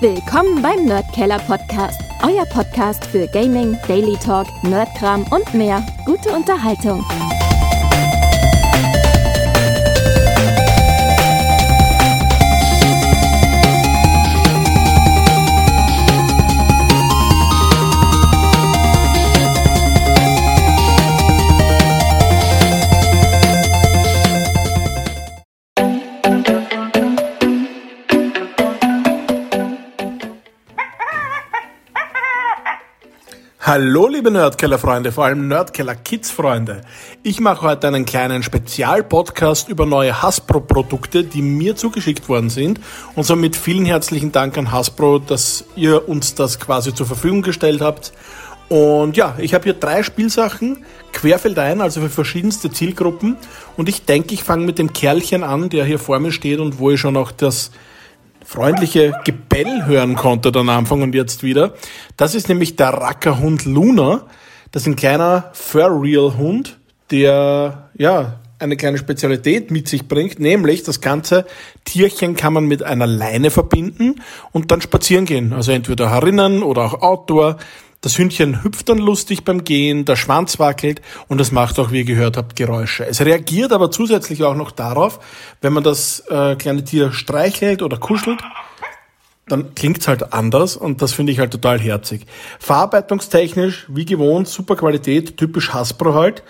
Willkommen beim Nerdkeller Podcast, euer Podcast für Gaming, Daily Talk, Nerdkram und mehr. Gute Unterhaltung. Hallo liebe Nerdkeller-Freunde, vor allem Nerdkeller-Kids-Freunde. Ich mache heute einen kleinen Spezialpodcast über neue Hasbro-Produkte, die mir zugeschickt worden sind. Und somit vielen herzlichen Dank an Hasbro, dass ihr uns das quasi zur Verfügung gestellt habt. Und ja, ich habe hier drei Spielsachen, querfeldein, also für verschiedenste Zielgruppen. Und ich denke, ich fange mit dem Kerlchen an, der hier vor mir steht und wo ich schon auch das freundliche Gebell hören konnte am Anfang und jetzt wieder. Das ist nämlich der Rackerhund Luna. Das ist ein kleiner Furreal-Hund, der ja eine kleine Spezialität mit sich bringt, nämlich das ganze Tierchen kann man mit einer Leine verbinden und dann spazieren gehen. Also entweder herinnen oder auch outdoor. Das Hündchen hüpft dann lustig beim Gehen, der Schwanz wackelt und es macht auch, wie ihr gehört habt, Geräusche. Es reagiert aber zusätzlich auch noch darauf, wenn man das äh, kleine Tier streichelt oder kuschelt, dann klingt's halt anders und das finde ich halt total herzig. Verarbeitungstechnisch, wie gewohnt, super Qualität, typisch Hasbro halt.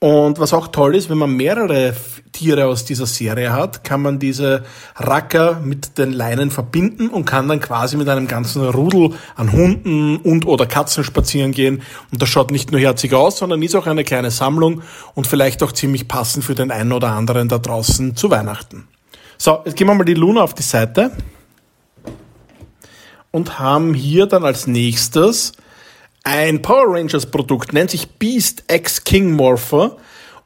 Und was auch toll ist, wenn man mehrere Tiere aus dieser Serie hat, kann man diese Racker mit den Leinen verbinden und kann dann quasi mit einem ganzen Rudel an Hunden und oder Katzen spazieren gehen. Und das schaut nicht nur herzig aus, sondern ist auch eine kleine Sammlung und vielleicht auch ziemlich passend für den einen oder anderen da draußen zu Weihnachten. So, jetzt gehen wir mal die Luna auf die Seite und haben hier dann als nächstes ein Power Rangers Produkt, nennt sich Beast X King Morpher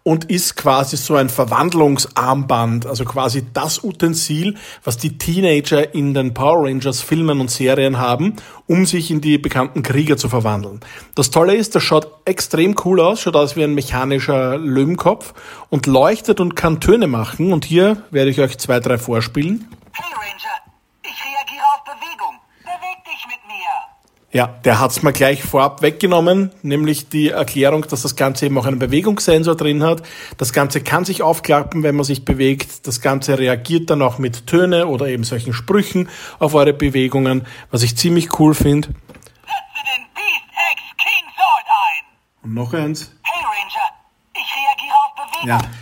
und ist quasi so ein Verwandlungsarmband, also quasi das Utensil, was die Teenager in den Power Rangers Filmen und Serien haben, um sich in die bekannten Krieger zu verwandeln. Das Tolle ist, das schaut extrem cool aus, schaut aus wie ein mechanischer Löwenkopf und leuchtet und kann Töne machen und hier werde ich euch zwei, drei vorspielen. Hey Ranger, ich reagiere auf Bewegung. Beweg dich mit mir. Ja, der hat's mir gleich vorab weggenommen, nämlich die Erklärung, dass das Ganze eben auch einen Bewegungssensor drin hat. Das Ganze kann sich aufklappen, wenn man sich bewegt. Das Ganze reagiert dann auch mit Töne oder eben solchen Sprüchen auf eure Bewegungen, was ich ziemlich cool finde. Setze den Beast X King Sword ein. Und noch eins. Hey Ranger, ich reagiere auf Bewegung. Ja.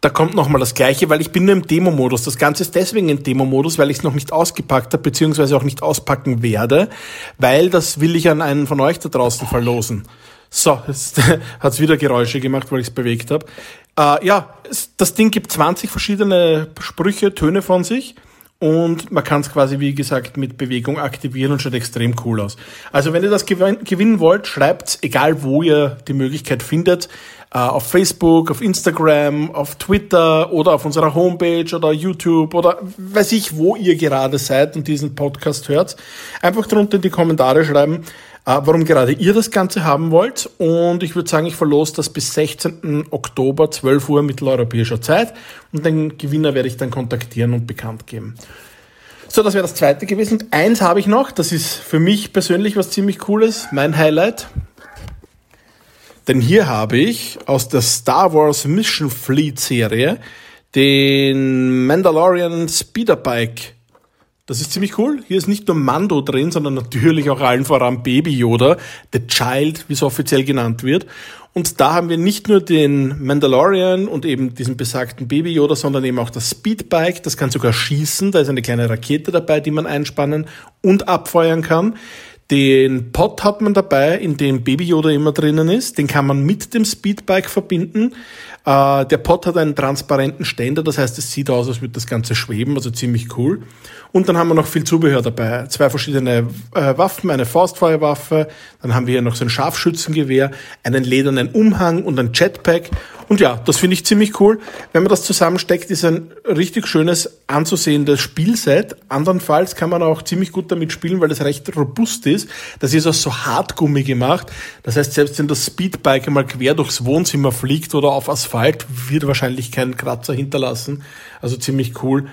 Da kommt nochmal das Gleiche, weil ich bin nur im Demo-Modus. Das Ganze ist deswegen im Demo-Modus, weil ich es noch nicht ausgepackt habe, beziehungsweise auch nicht auspacken werde, weil das will ich an einen von euch da draußen verlosen. So, jetzt hat's wieder Geräusche gemacht, weil ich es bewegt habe. Äh, ja, es, das Ding gibt 20 verschiedene Sprüche, Töne von sich. Und man kann es quasi, wie gesagt, mit Bewegung aktivieren und schaut extrem cool aus. Also wenn ihr das gewin gewinnen wollt, schreibt, egal wo ihr die Möglichkeit findet, auf Facebook, auf Instagram, auf Twitter oder auf unserer Homepage oder YouTube oder weiß ich, wo ihr gerade seid und diesen Podcast hört. Einfach drunter in die Kommentare schreiben, äh, warum gerade ihr das Ganze haben wollt. Und ich würde sagen, ich verlose das bis 16. Oktober, 12 Uhr mitteleuropäischer Zeit. Und den Gewinner werde ich dann kontaktieren und bekannt geben. So, das wäre das zweite gewesen. Und eins habe ich noch, das ist für mich persönlich was ziemlich Cooles, mein Highlight. Denn hier habe ich aus der Star Wars Mission Fleet Serie den Mandalorian Speederbike. Das ist ziemlich cool. Hier ist nicht nur Mando drin, sondern natürlich auch allen voran Baby Yoda, The Child, wie es offiziell genannt wird. Und da haben wir nicht nur den Mandalorian und eben diesen besagten Baby Yoda, sondern eben auch das Speedbike. Das kann sogar schießen. Da ist eine kleine Rakete dabei, die man einspannen und abfeuern kann. Den Pod hat man dabei, in dem Baby Yoda immer drinnen ist. Den kann man mit dem Speedbike verbinden. Äh, der Pod hat einen transparenten Ständer, das heißt, es sieht aus, als würde das Ganze schweben, also ziemlich cool. Und dann haben wir noch viel Zubehör dabei. Zwei verschiedene äh, Waffen, eine Faustfeuerwaffe, dann haben wir hier noch so ein Scharfschützengewehr, einen ledernen Umhang und ein Jetpack. Und ja, das finde ich ziemlich cool. Wenn man das zusammensteckt, ist ein richtig schönes anzusehendes Spielset. Andernfalls kann man auch ziemlich gut damit spielen, weil es recht robust ist. Das ist aus so Hartgummi gemacht. Das heißt, selbst wenn das Speedbike einmal quer durchs Wohnzimmer fliegt oder auf Asphalt, wird wahrscheinlich kein Kratzer hinterlassen. Also ziemlich cool.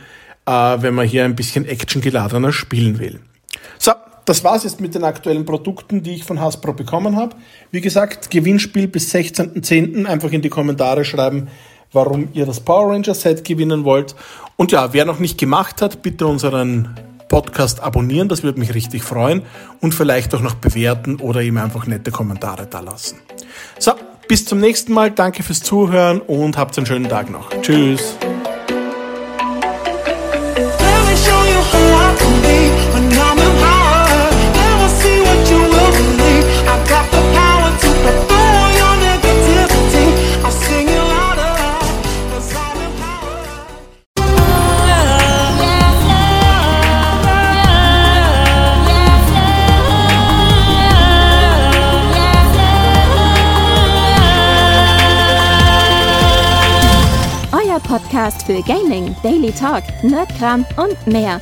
äh, wenn man hier ein bisschen actiongeladener spielen will. So, das war's jetzt mit den aktuellen Produkten, die ich von Hasbro bekommen habe. Wie gesagt, Gewinnspiel bis 16.10. Einfach in die Kommentare schreiben, warum ihr das Power Ranger Set gewinnen wollt. Und ja, wer noch nicht gemacht hat, bitte unseren Podcast abonnieren, das würde mich richtig freuen. Und vielleicht auch noch bewerten oder ihm einfach nette Kommentare da lassen. So, bis zum nächsten Mal. Danke fürs Zuhören und habt einen schönen Tag noch. Tschüss. Podcast für Gaming, Daily Talk, Nerdkram und mehr.